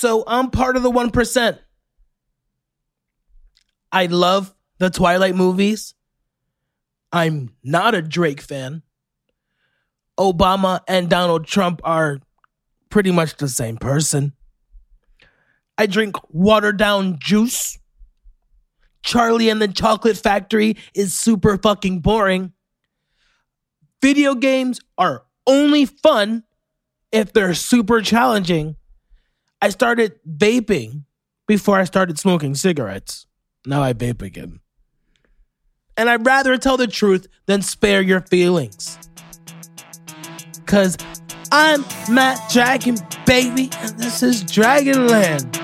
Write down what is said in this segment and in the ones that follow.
So I'm part of the 1%. I love the Twilight movies. I'm not a Drake fan. Obama and Donald Trump are pretty much the same person. I drink watered down juice. Charlie and the Chocolate Factory is super fucking boring. Video games are only fun if they're super challenging. I started vaping before I started smoking cigarettes. Now I vape again. And I'd rather tell the truth than spare your feelings. Cause I'm Matt Dragon, baby, and this is Dragonland.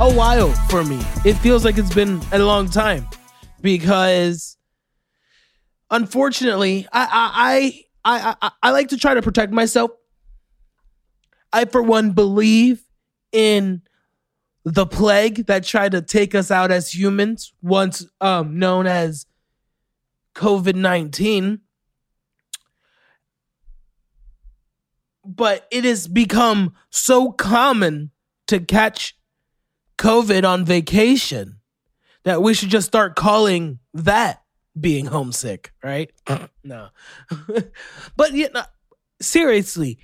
A while for me. It feels like it's been a long time because unfortunately, I I I I, I like to try to protect myself. I for one believe in the plague that tried to take us out as humans, once um, known as COVID 19. But it has become so common to catch COVID on vacation that we should just start calling that being homesick, right? no. but yeah, no, seriously,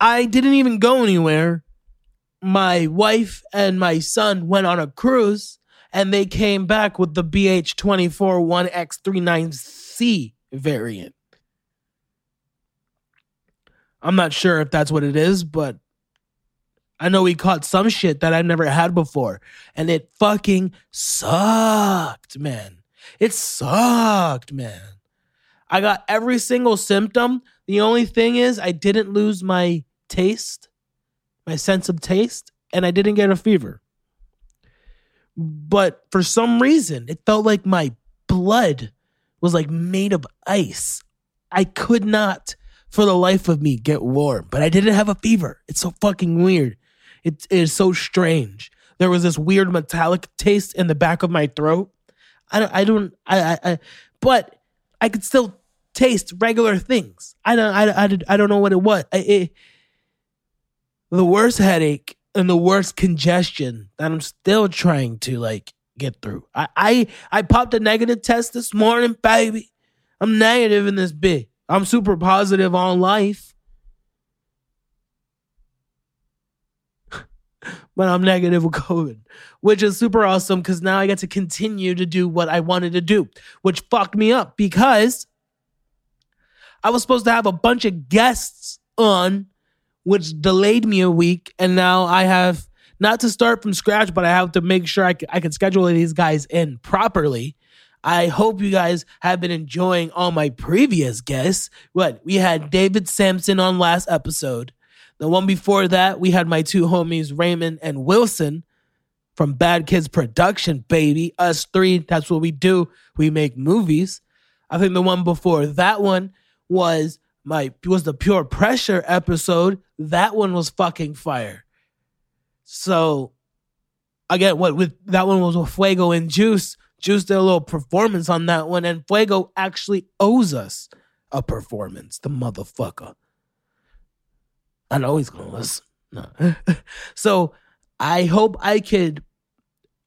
I didn't even go anywhere. My wife and my son went on a cruise and they came back with the BH24 1X39C variant. I'm not sure if that's what it is, but I know we caught some shit that I've never had before, and it fucking sucked, man. It sucked, man. I got every single symptom. The only thing is, I didn't lose my taste, my sense of taste, and I didn't get a fever. But for some reason, it felt like my blood was like made of ice. I could not, for the life of me, get warm, but I didn't have a fever. It's so fucking weird. It is so strange. There was this weird metallic taste in the back of my throat. I don't, I don't, I, I, I but I could still taste regular things. I don't, I, I, I don't know what it was. I, it, the worst headache and the worst congestion that I'm still trying to like get through. I, I, I popped a negative test this morning, baby. I'm negative in this bit. I'm super positive on life. But I'm negative with COVID, which is super awesome because now I get to continue to do what I wanted to do, which fucked me up because I was supposed to have a bunch of guests on, which delayed me a week. And now I have not to start from scratch, but I have to make sure I I can schedule these guys in properly. I hope you guys have been enjoying all my previous guests. What we had David Sampson on last episode. The one before that, we had my two homies, Raymond and Wilson from Bad Kids Production, baby. Us three, that's what we do. We make movies. I think the one before that one was my was the pure pressure episode. That one was fucking fire. So again, what with that one was with Fuego and Juice. Juice did a little performance on that one, and Fuego actually owes us a performance. The motherfucker. I know he's gonna listen. No. so I hope I could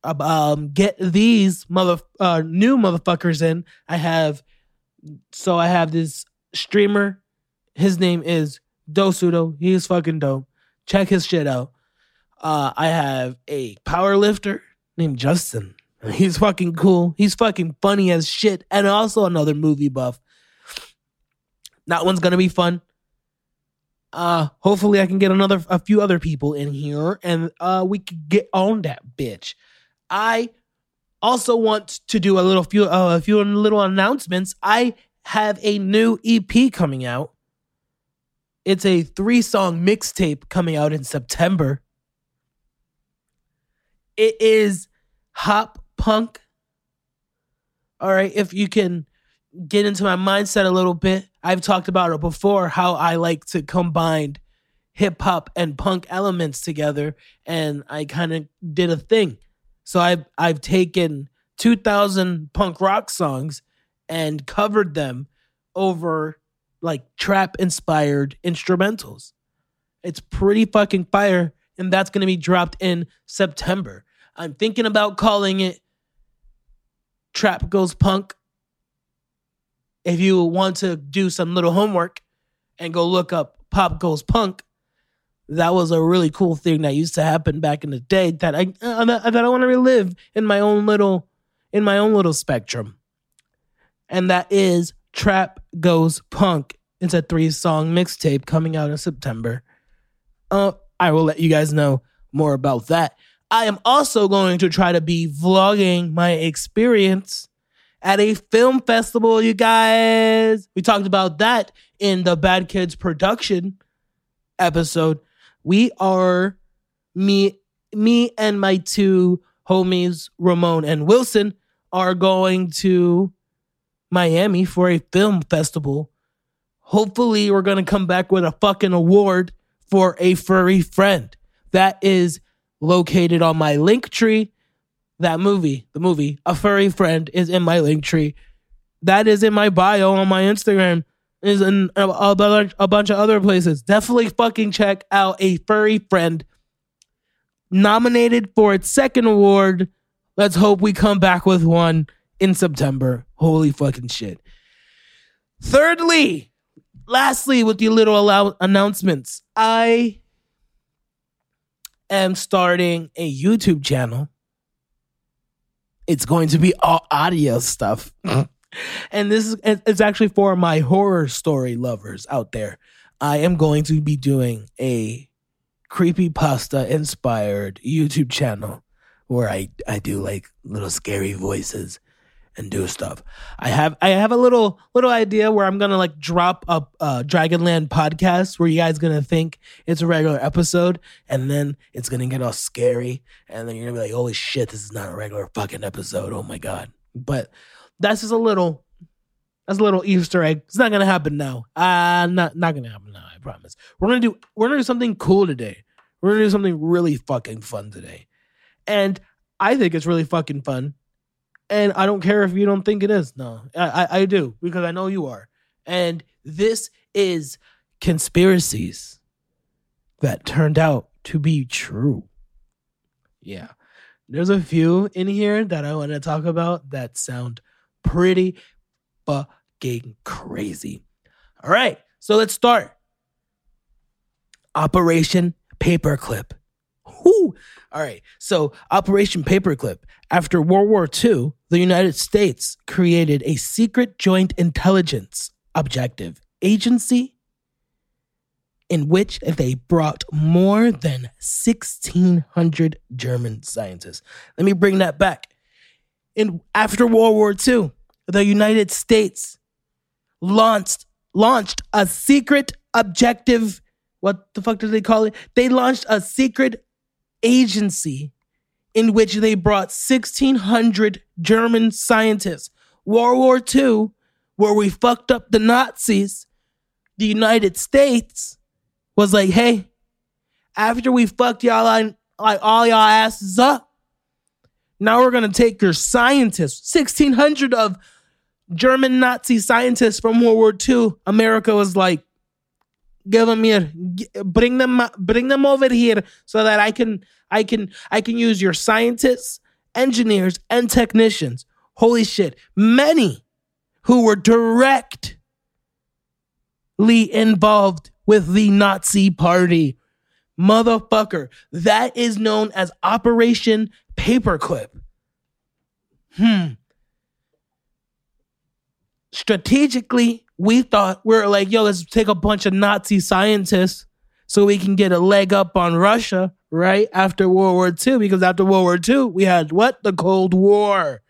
um get these mother uh new motherfuckers in. I have so I have this streamer. His name is Dosudo. He is fucking dope. Check his shit out. Uh I have a power lifter named Justin. He's fucking cool. He's fucking funny as shit. And also another movie buff. That one's gonna be fun uh hopefully i can get another a few other people in here and uh we could get on that bitch i also want to do a little few uh, a few little announcements i have a new EP coming out. It's a three song mixtape coming out in September. It is hop punk. All right, if you can get into my mindset a little bit, I've talked about it before how I like to combine hip hop and punk elements together and I kind of did a thing. So I've I've taken 2000 punk rock songs and covered them over like trap inspired instrumentals. It's pretty fucking fire and that's going to be dropped in September. I'm thinking about calling it Trap Goes Punk. If you want to do some little homework and go look up Pop Goes Punk, that was a really cool thing that used to happen back in the day that I uh, that I want to relive in my own little in my own little spectrum. And that is Trap Goes Punk. It's a three song mixtape coming out in September. Uh, I will let you guys know more about that. I am also going to try to be vlogging my experience at a film festival, you guys. We talked about that in the Bad Kids production episode. We are me me and my two homies, Ramon and Wilson, are going to Miami for a film festival. Hopefully, we're going to come back with a fucking award for a furry friend. That is located on my link tree. That movie, the movie, A Furry Friend, is in my link tree. That is in my bio on my Instagram. Is in a, a, a bunch of other places. Definitely fucking check out A Furry Friend. Nominated for its second award. Let's hope we come back with one in September. Holy fucking shit. Thirdly, lastly, with the little allow- announcements, I am starting a YouTube channel. It's going to be all audio stuff. Mm-hmm. and this is it's actually for my horror story lovers out there. I am going to be doing a creepy pasta inspired YouTube channel where I I do like little scary voices and do stuff. I have I have a little little idea where I'm gonna like drop a, a Dragonland podcast where you guys gonna think it's a regular episode, and then it's gonna get all scary, and then you're gonna be like, "Holy shit, this is not a regular fucking episode!" Oh my god! But that's just a little that's a little Easter egg. It's not gonna happen now. Uh not not gonna happen now. I promise. We're gonna do we're gonna do something cool today. We're gonna do something really fucking fun today, and I think it's really fucking fun and I don't care if you don't think it is. No, I, I, do because I know you are. And this is conspiracies that turned out to be true. Yeah. There's a few in here that I want to talk about that sound pretty fucking crazy. All right. So let's start. Operation Paperclip. Whoo. All right. So Operation Paperclip. After World War II, the United States created a secret joint intelligence objective agency in which they brought more than 1600 German scientists. Let me bring that back. In after World War II, the United States launched launched a secret objective what the fuck did they call it? They launched a secret agency in which they brought 1,600 German scientists. World War II, where we fucked up the Nazis, the United States was like, hey, after we fucked y'all like all y'all asses up, now we're gonna take your scientists, 1,600 of German Nazi scientists from World War II. America was like, give them here, bring them, bring them over here so that I can I can I can use your scientists, engineers, and technicians. Holy shit. Many who were directly involved with the Nazi party. Motherfucker. That is known as Operation Paperclip. Hmm. Strategically, we thought we are like, yo, let's take a bunch of Nazi scientists so we can get a leg up on Russia right after World War II, because after World War II, we had what? The Cold War.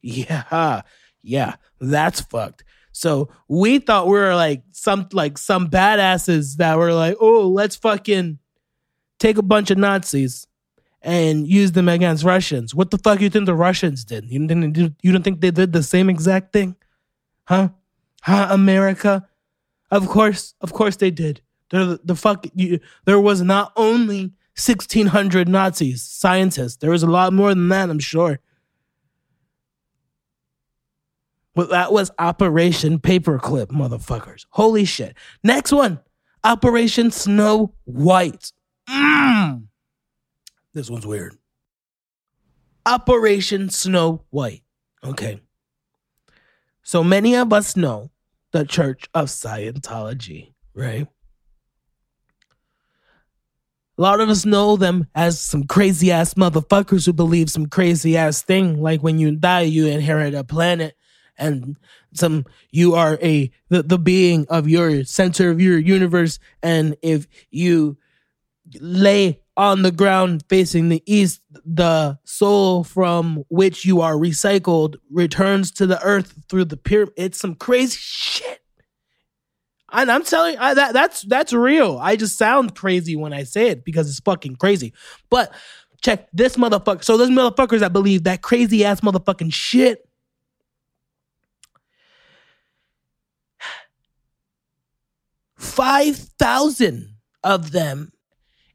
Yeah, yeah, that's fucked. So we thought we were like some like some badasses that were like, oh, let's fucking take a bunch of Nazis and use them against Russians. What the fuck you think the Russians did? You didn't you don't think they did the same exact thing? Huh? Huh, America? Of course, of course they did. The, the fuck you, there was not only 1600 Nazis, scientists. There was a lot more than that, I'm sure. But that was Operation Paperclip, motherfuckers. Holy shit. Next one Operation Snow White. Mm. This one's weird. Operation Snow White. Okay. So many of us know the Church of Scientology, right? A lot of us know them as some crazy ass motherfuckers who believe some crazy ass thing, like when you die, you inherit a planet and some you are a the, the being of your center of your universe and if you lay on the ground facing the east the soul from which you are recycled returns to the earth through the pyramid it's some crazy shit. And i'm telling you that that's that's real. I just sound crazy when i say it because it's fucking crazy. But check this motherfucker so those motherfuckers that believe that crazy ass motherfucking shit. 5,000 of them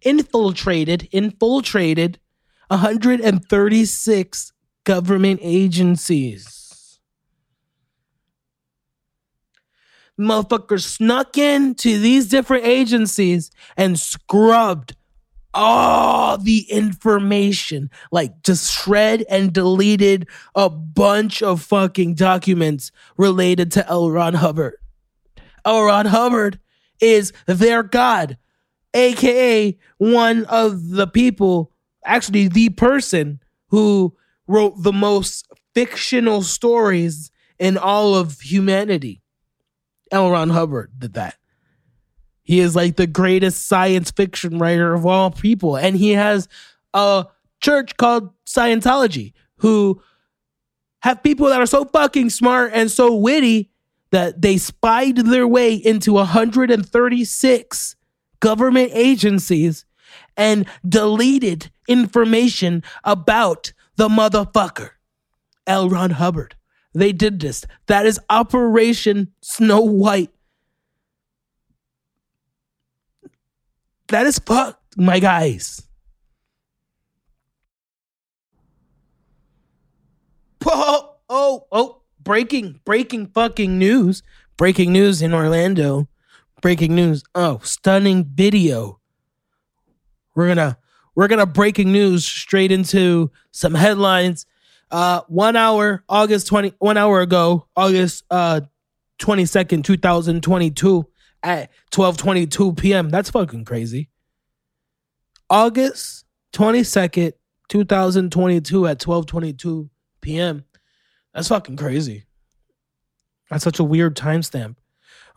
infiltrated, infiltrated 136 government agencies. Motherfuckers snuck into these different agencies and scrubbed all the information, like just shred and deleted a bunch of fucking documents related to L. Ron Hubbard. L. Ron Hubbard is their God, aka one of the people, actually the person who wrote the most fictional stories in all of humanity. L. Ron Hubbard did that. He is like the greatest science fiction writer of all people. And he has a church called Scientology who have people that are so fucking smart and so witty that they spied their way into 136 government agencies and deleted information about the motherfucker, L. Ron Hubbard. They did this. That is Operation Snow White. That is fucked, my guys. Oh, oh, oh breaking, breaking fucking news. Breaking news in Orlando. Breaking news. Oh, stunning video. We're gonna we're gonna breaking news straight into some headlines. Uh, one hour, August twenty, one hour ago, August uh twenty second, two thousand twenty two, at twelve twenty two p.m. That's fucking crazy. August twenty second, two thousand twenty two, at twelve twenty two p.m. That's fucking crazy. That's such a weird timestamp.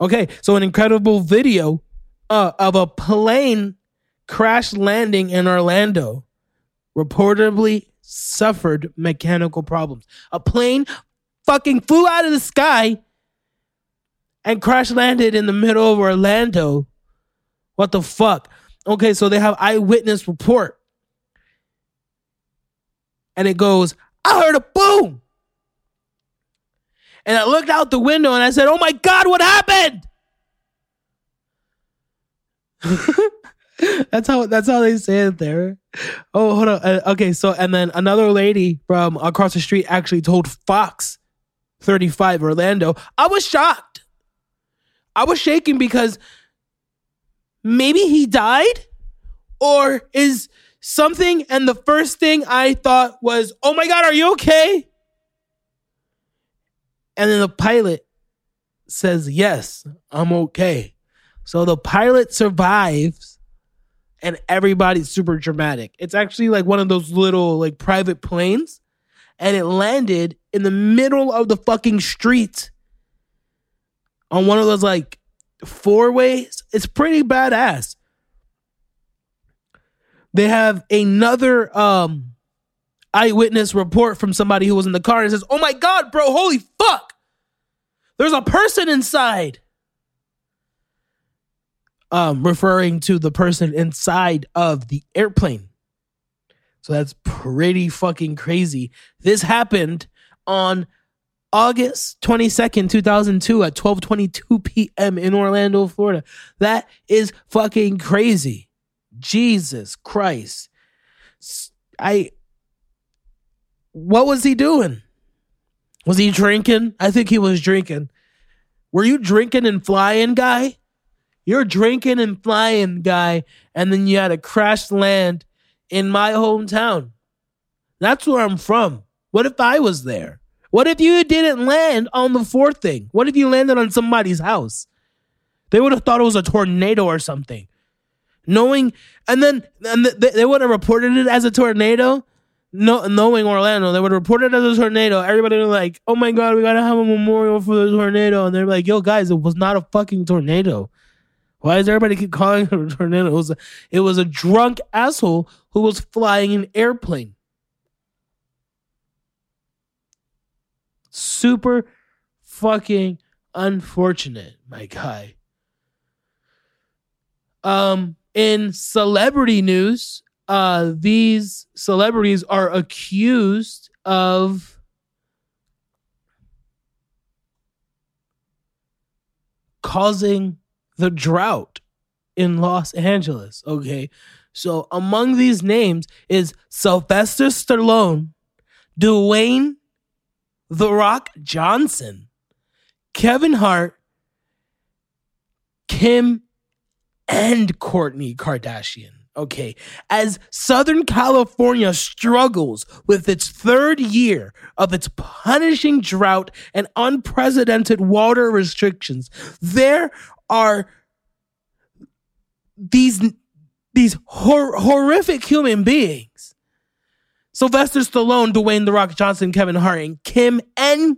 Okay, so an incredible video uh, of a plane crash landing in Orlando reportedly suffered mechanical problems. A plane fucking flew out of the sky and crash landed in the middle of Orlando. What the fuck? Okay, so they have eyewitness report. And it goes, I heard a boom and I looked out the window and I said, "Oh my God, what happened?" that's how that's how they say it there. Oh, hold on. Uh, okay, so and then another lady from across the street actually told Fox 35 Orlando. I was shocked. I was shaking because maybe he died or is something and the first thing I thought was, "Oh my god, are you okay?" And then the pilot says, Yes, I'm okay. So the pilot survives and everybody's super dramatic. It's actually like one of those little like private planes and it landed in the middle of the fucking street on one of those like four ways. It's pretty badass. They have another um eyewitness report from somebody who was in the car and says, "Oh my god, bro, holy fuck." There's a person inside. Um, referring to the person inside of the airplane. So that's pretty fucking crazy. This happened on August 22nd, 2002 at 12:22 p.m. in Orlando, Florida. That is fucking crazy. Jesus Christ. I What was he doing? Was he drinking? I think he was drinking. Were you drinking and flying, guy? You're drinking and flying, guy, and then you had a crash land in my hometown. That's where I'm from. What if I was there? What if you didn't land on the fourth thing? What if you landed on somebody's house? They would have thought it was a tornado or something. Knowing, and then and they, they would have reported it as a tornado. No, knowing Orlando, they would have reported it as a tornado. Everybody was like, "Oh my god, we gotta have a memorial for the tornado," and they're like, "Yo, guys, it was not a fucking tornado. Why does everybody keep calling it a tornado? It was a, it was a drunk asshole who was flying an airplane." Super fucking unfortunate, my guy. Um, in celebrity news, uh, these celebrities are accused of causing the drought in Los Angeles. Okay. So among these names is Sylvester Stallone, Dwayne The Rock Johnson, Kevin Hart, Kim and Kourtney Kardashian. Okay, as Southern California struggles with its third year of its punishing drought and unprecedented water restrictions, there are these these hor- horrific human beings. Sylvester Stallone, Dwayne The Rock Johnson, Kevin Hart, and Kim and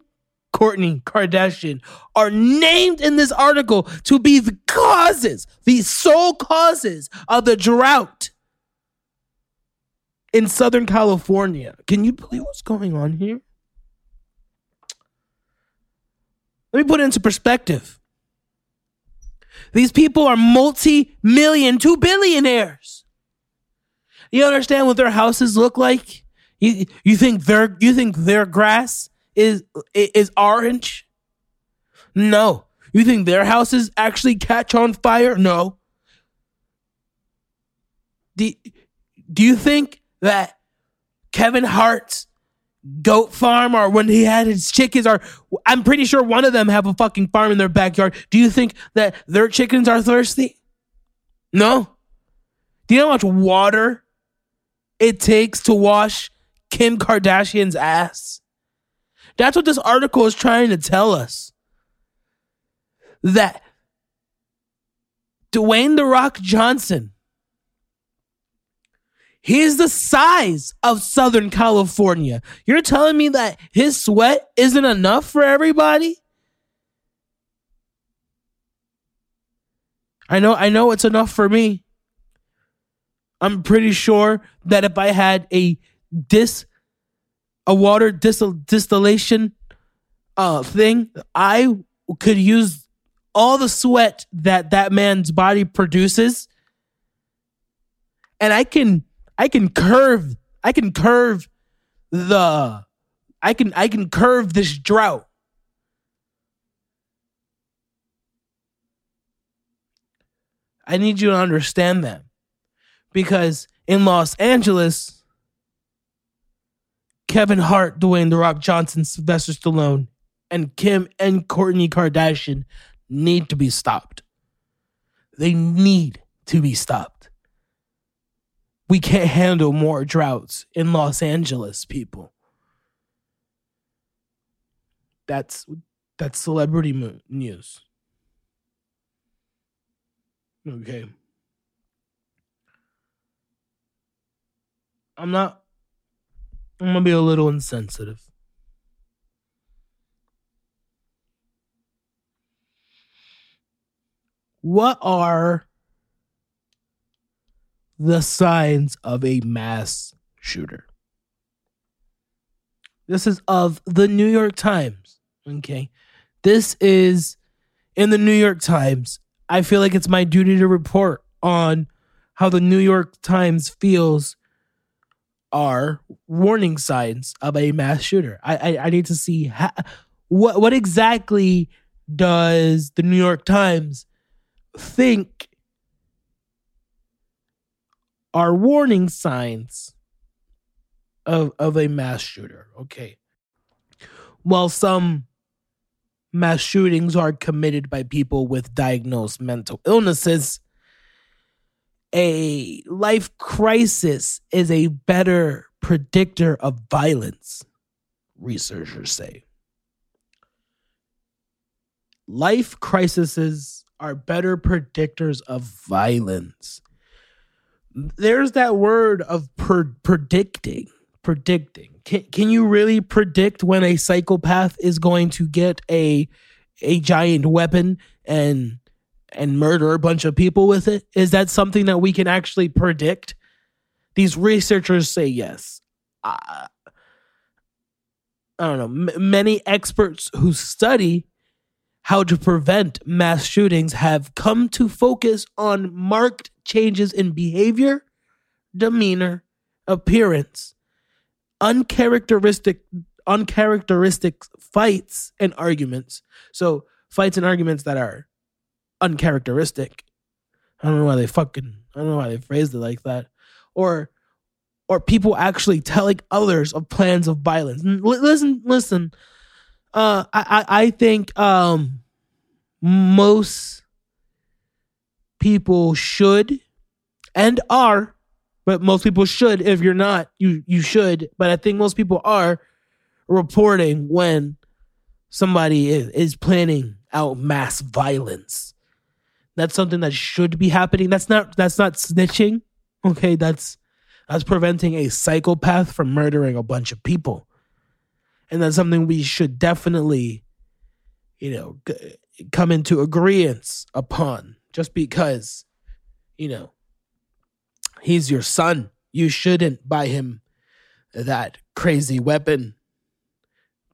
Kourtney Kardashian are named in this article to be the causes, the sole causes of the drought in Southern California. Can you believe what's going on here? Let me put it into perspective. These people are multi million, two billionaires. You understand what their houses look like? You, you think their you think their grass is is orange? No. You think their houses actually catch on fire? No. Do, do you think that Kevin Hart's goat farm or when he had his chickens are I'm pretty sure one of them have a fucking farm in their backyard. Do you think that their chickens are thirsty? No. Do you know how much water it takes to wash Kim Kardashian's ass? That's what this article is trying to tell us. That Dwayne The Rock Johnson, he's the size of Southern California. You're telling me that his sweat isn't enough for everybody? I know I know it's enough for me. I'm pretty sure that if I had a dis a water distil- distillation uh thing, I could use all the sweat that that man's body produces and I can I can curve I can curve the I can I can curve this drought. I need you to understand that. Because in Los Angeles, Kevin Hart, Dwayne The Rock Johnson, Sylvester Stallone, and Kim and Kourtney Kardashian need to be stopped. They need to be stopped. We can't handle more droughts in Los Angeles, people. That's that's celebrity mo- news. Okay. I'm not I'm gonna be a little insensitive. What are the signs of a mass shooter? This is of the New York Times. Okay. This is in the New York Times. I feel like it's my duty to report on how the New York Times feels are warning signs of a mass shooter. I I, I need to see how, what what exactly does the New York Times think are warning signs of of a mass shooter. Okay. While some mass shootings are committed by people with diagnosed mental illnesses, a life crisis is a better predictor of violence, researchers say. Life crises are better predictors of violence. There's that word of per- predicting. Predicting. Can, can you really predict when a psychopath is going to get a a giant weapon and and murder a bunch of people with it? Is that something that we can actually predict? These researchers say yes. Uh, I don't know. M- many experts who study how to prevent mass shootings have come to focus on marked changes in behavior, demeanor, appearance, uncharacteristic uncharacteristic fights and arguments. So fights and arguments that are uncharacteristic. I don't know why they fucking I don't know why they phrased it like that. Or or people actually telling others of plans of violence. listen, listen. Uh I I think um most people should and are but most people should if you're not you you should but i think most people are reporting when somebody is, is planning out mass violence that's something that should be happening. That's not that's not snitching. Okay, that's that's preventing a psychopath from murdering a bunch of people. And that's something we should definitely you know g- come into agreement upon just because you know he's your son. You shouldn't buy him that crazy weapon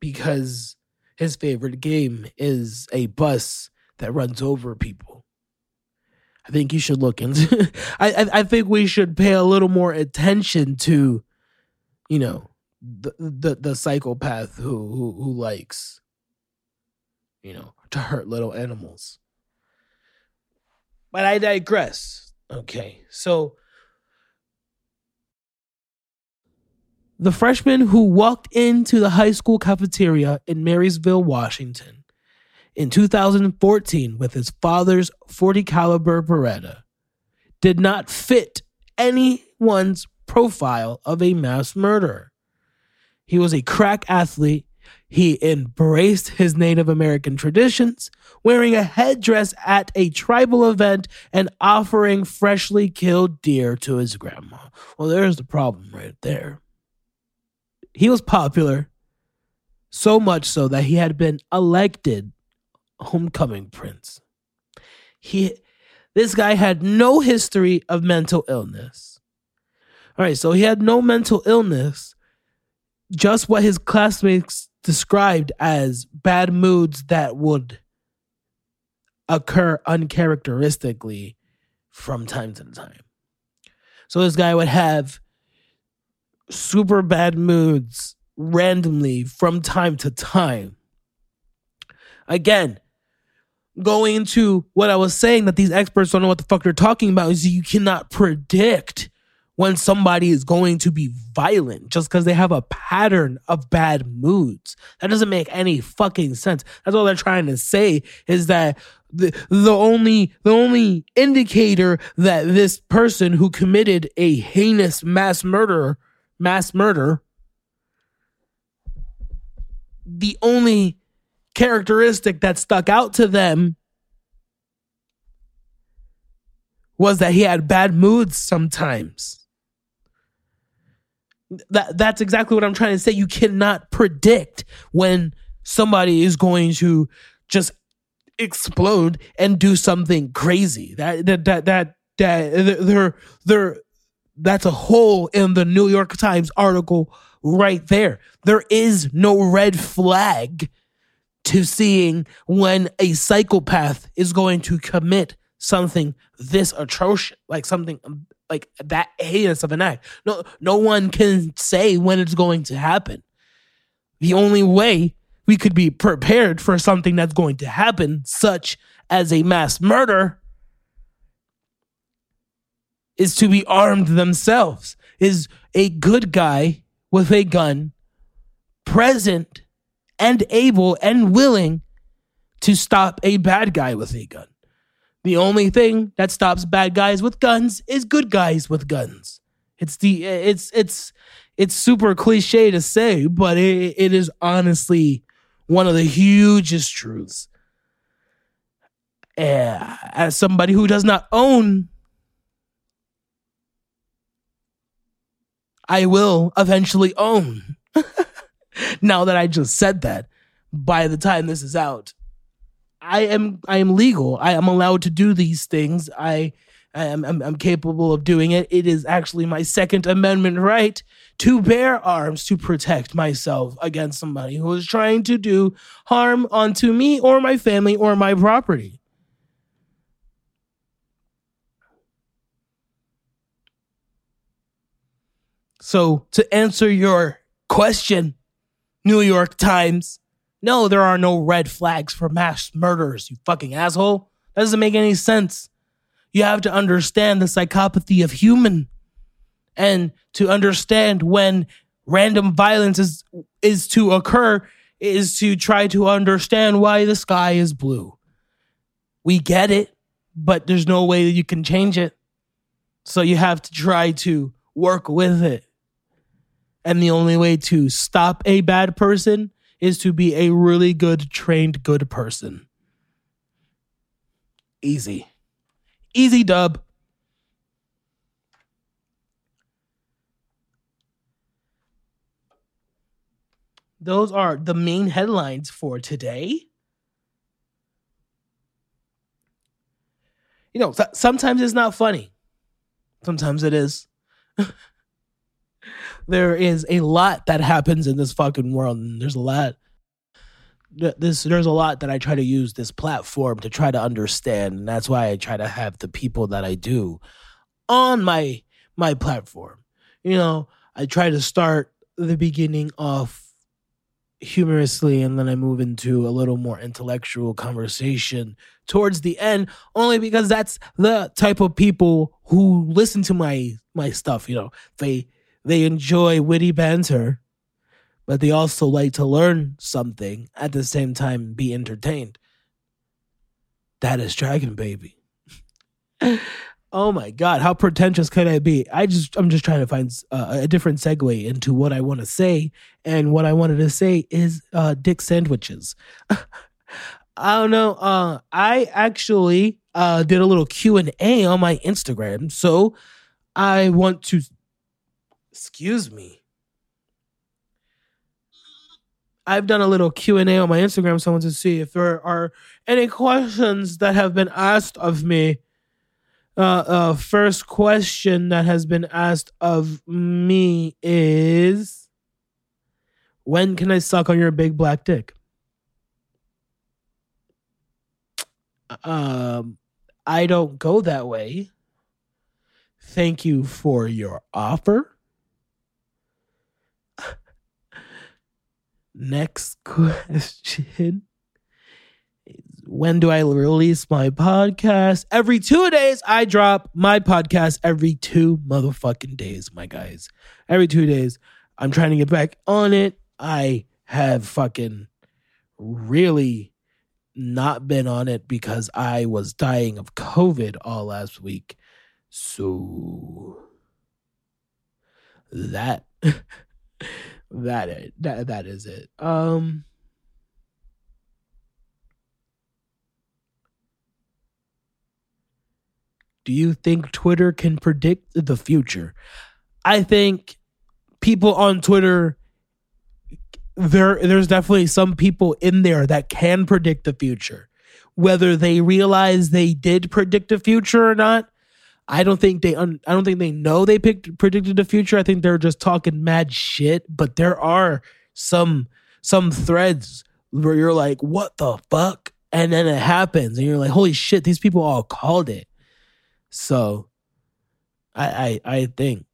because his favorite game is a bus that runs over people. I think you should look into. I, I, think we should pay a little more attention to, you know, the the, the psychopath who, who who likes, you know, to hurt little animals. But I digress. Okay, so the freshman who walked into the high school cafeteria in Marysville, Washington, in 2014 with his father's 40 caliber Beretta did not fit anyone's profile of a mass murderer. He was a crack athlete. He embraced his Native American traditions, wearing a headdress at a tribal event and offering freshly killed deer to his grandma. Well, there's the problem right there. He was popular, so much so that he had been elected homecoming prince. He this guy had no history of mental illness. All right, so he had no mental illness, just what his classmates described as bad moods that would occur uncharacteristically from time to time. So this guy would have super bad moods randomly from time to time. Again, going into what I was saying that these experts don't know what the fuck they're talking about is you cannot predict when somebody is going to be violent just because they have a pattern of bad moods. That doesn't make any fucking sense. That's all they're trying to say is that the, the only the only indicator that this person who committed a heinous mass murder mass murder the only characteristic that stuck out to them was that he had bad moods sometimes. That that's exactly what I'm trying to say. You cannot predict when somebody is going to just explode and do something crazy. That that that that that they're they're that's a hole in the New York Times article right there. There is no red flag to seeing when a psychopath is going to commit something this atrocious, like something um, like that heinous of an act. No, no one can say when it's going to happen. The only way we could be prepared for something that's going to happen, such as a mass murder, is to be armed themselves. Is a good guy with a gun present and able and willing to stop a bad guy with a gun. The only thing that stops bad guys with guns is good guys with guns. It's the it's it's it's super cliche to say, but it, it is honestly one of the hugest truths. Uh, as somebody who does not own, I will eventually own. now that I just said that, by the time this is out, I am I am legal. I am allowed to do these things. I I am I'm, I'm capable of doing it. It is actually my Second Amendment right to bear arms to protect myself against somebody who is trying to do harm onto me or my family or my property. So, to answer your question, New York Times. No, there are no red flags for mass murders, you fucking asshole. That doesn't make any sense. You have to understand the psychopathy of human and to understand when random violence is is to occur is to try to understand why the sky is blue. We get it, but there's no way that you can change it. So you have to try to work with it. And the only way to stop a bad person is to be a really good, trained, good person. Easy. Easy dub. Those are the main headlines for today. You know, sometimes it's not funny. Sometimes it is. there is a lot that happens in this fucking world, and there's a lot. This there's a lot that I try to use this platform to try to understand, and that's why I try to have the people that I do on my my platform. You know, I try to start the beginning off humorously and then I move into a little more intellectual conversation towards the end only because that's the type of people who listen to my my stuff, you know. They they enjoy witty banter, but they also like to learn something at the same time be entertained. That is Dragon Baby. oh my god, how pretentious could I be? I just I'm just trying to find uh, a different segue into what I want to say, and what I wanted to say is uh, dick sandwiches. I don't know. Uh, I actually uh, did a little Q and A on my Instagram, so I want to Excuse me. I've done a little Q&A on my Instagram someone to see if there are any questions that have been asked of me. Uh, uh first question that has been asked of me is when can I suck on your big black dick? Um I don't go that way. Thank you for your offer. Next question. When do I release my podcast? Every two days, I drop my podcast every two motherfucking days, my guys. Every two days. I'm trying to get back on it. I have fucking really not been on it because I was dying of COVID all last week. So that that it, that that is it. Um Do you think Twitter can predict the future? I think people on Twitter there there's definitely some people in there that can predict the future. Whether they realize they did predict the future or not, I don't think they un- I don't think they know they picked predicted the future. I think they're just talking mad shit. But there are some some threads where you're like, what the fuck? And then it happens, and you're like, holy shit, these people all called it. So I I I think.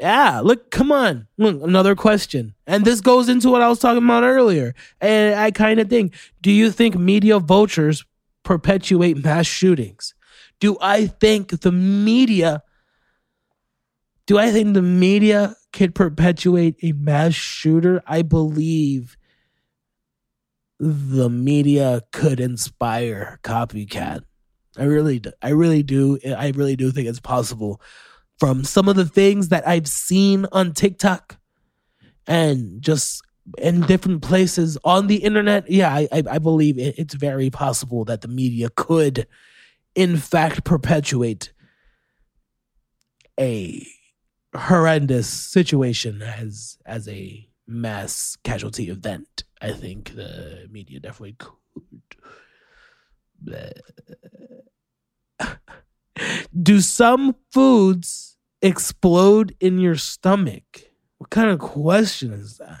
Yeah, look, come on. Look, another question. And this goes into what I was talking about earlier. And I kind of think, do you think media vultures perpetuate mass shootings? Do I think the media do I think the media could perpetuate a mass shooter? I believe the media could inspire copycat. I really do. I really do. I really do think it's possible from some of the things that I've seen on TikTok and just in different places on the internet. Yeah, I, I believe it's very possible that the media could, in fact, perpetuate a horrendous situation as as a mass casualty event. I think the media definitely could. Do some foods explode in your stomach? What kind of question is that?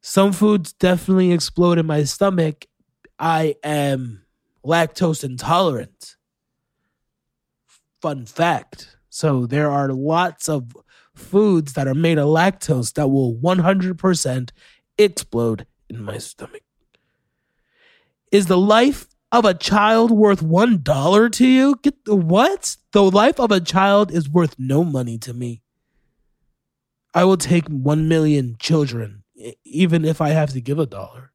Some foods definitely explode in my stomach. I am lactose intolerant. Fun fact. So there are lots of foods that are made of lactose that will 100% explode in my stomach. Is the life of a child worth one dollar to you? Get the what? The life of a child is worth no money to me. I will take one million children, even if I have to give a dollar.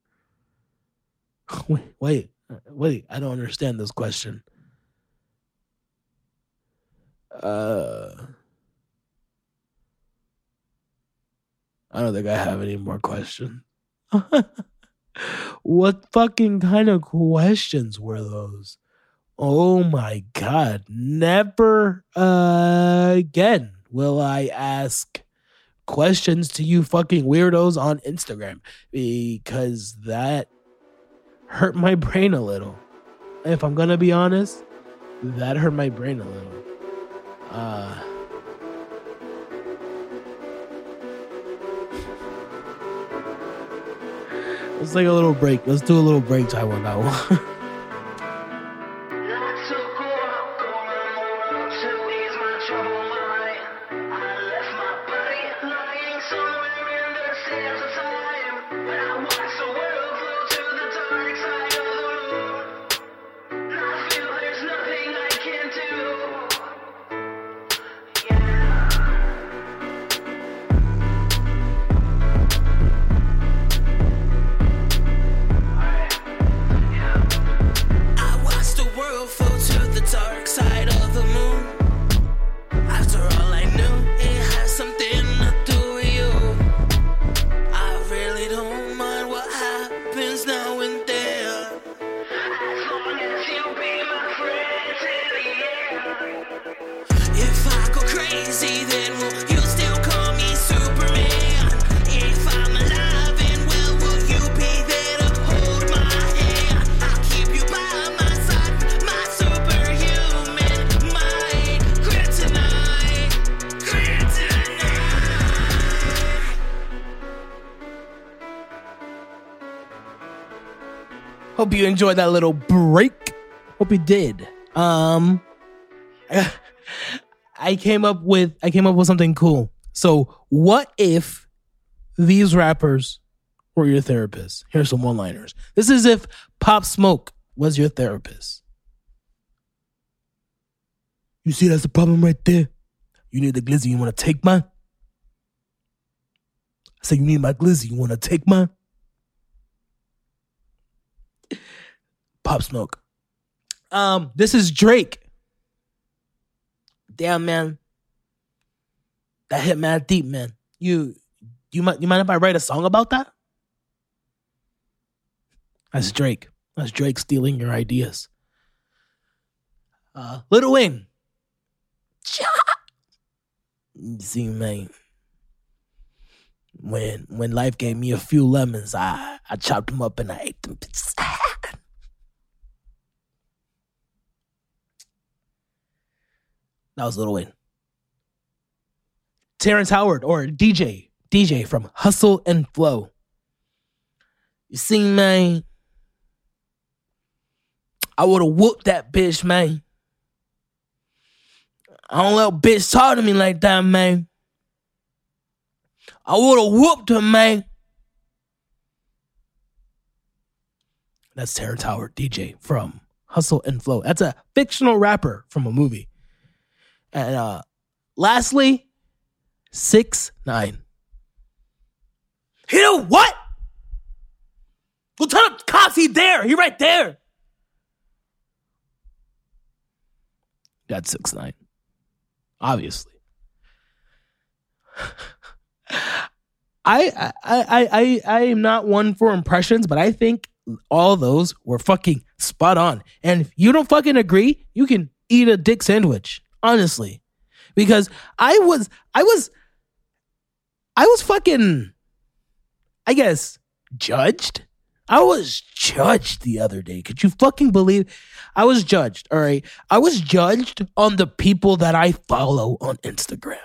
Wait, wait, wait. I don't understand this question. Uh, I don't think I have any more questions. what fucking kind of questions were those? Oh my god. Never uh, again will I ask questions to you fucking weirdos on Instagram because that hurt my brain a little. If I'm gonna be honest, that hurt my brain a little. Uh, let's take a little break. Let's do a little break time on that one. Hope you enjoyed that little break. Hope you did. Um I came up with I came up with something cool. So, what if these rappers were your therapist? Here's some one-liners. This is if Pop Smoke was your therapist. You see that's the problem right there? You need the glizzy, you want to take mine? I say you need my glizzy, you want to take mine? Pop Smoke. Um, this is Drake. Damn man, that hit mad deep, man. You you might you mind if I write a song about that? That's Drake. That's Drake stealing your ideas. Uh, Lil Wayne. See, man. When when life gave me a few lemons, I I chopped them up and I ate them. That was Lil Wayne. Terrence Howard or DJ, DJ from Hustle and Flow. You see, man, I would have whooped that bitch, man. I don't let bitch talk to me like that, man. I would have whooped her, man. That's Terrence Howard, DJ from Hustle and Flow. That's a fictional rapper from a movie. And uh lastly, six nine. You know what? Him cops, he there. He right there. That's six nine. Obviously. I I I I I am not one for impressions, but I think all those were fucking spot on. And if you don't fucking agree, you can eat a dick sandwich, honestly. Because I was, I was, I was fucking, I guess, judged. I was judged the other day. Could you fucking believe? I was judged, all right? I was judged on the people that I follow on Instagram.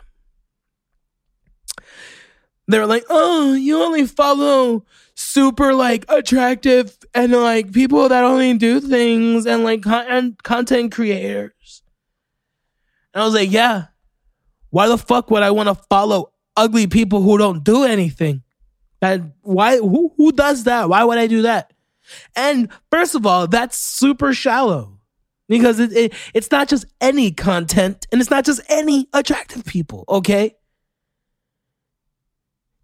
They're like, oh, you only follow super like attractive and like people that only do things and like con- content creators. And I was like, yeah. Why the fuck would I want to follow ugly people who don't do anything? That why who who does that? Why would I do that? And first of all, that's super shallow because it, it it's not just any content and it's not just any attractive people, okay?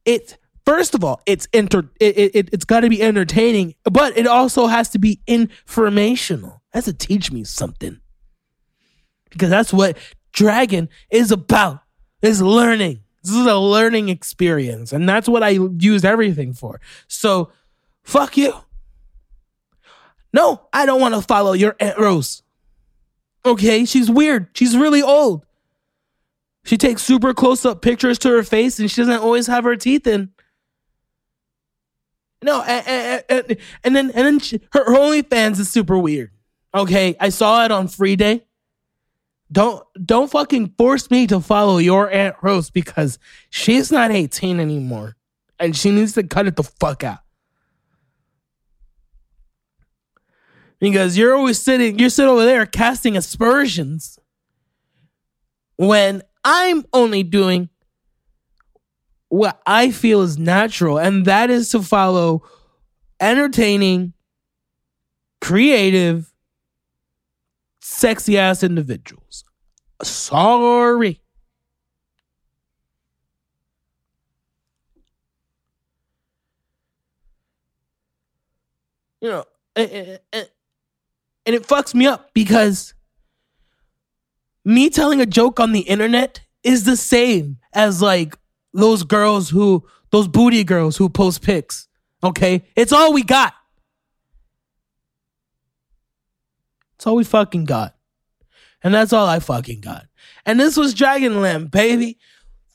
It first of all, it's inter it, it it's got to be entertaining, but it also has to be informational. It has to teach me something. Because that's what Dragon is about. Is learning. This is a learning experience, and that's what I use everything for. So, fuck you. No, I don't want to follow your Aunt Rose. Okay, she's weird. She's really old. She takes super close up pictures to her face and she doesn't always have her teeth in. No, and, and, and then and then she, her, her OnlyFans is super weird. Okay, I saw it on Free Day. Don't don't fucking force me to follow your Aunt Rose because she's not 18 anymore. And she needs to cut it the fuck out. Because you're always sitting, you're sitting over there casting aspersions when I'm only doing what I feel is natural, and that is to follow entertaining, creative, sexy ass individuals. Sorry. You know, and it fucks me up because me telling a joke on the internet is the same as like those girls who, those booty girls who post pics. Okay? It's all we got. It's all we fucking got. And that's all I fucking got. And this was Dragonland, baby.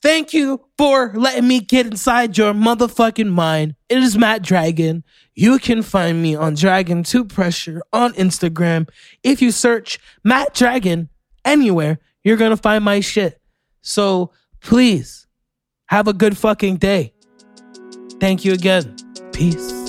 Thank you for letting me get inside your motherfucking mind. It is Matt Dragon. You can find me on Dragon 2 Pressure on Instagram. If you search Matt Dragon anywhere, you're gonna find my shit. So please have a good fucking day. Thank you again. Peace.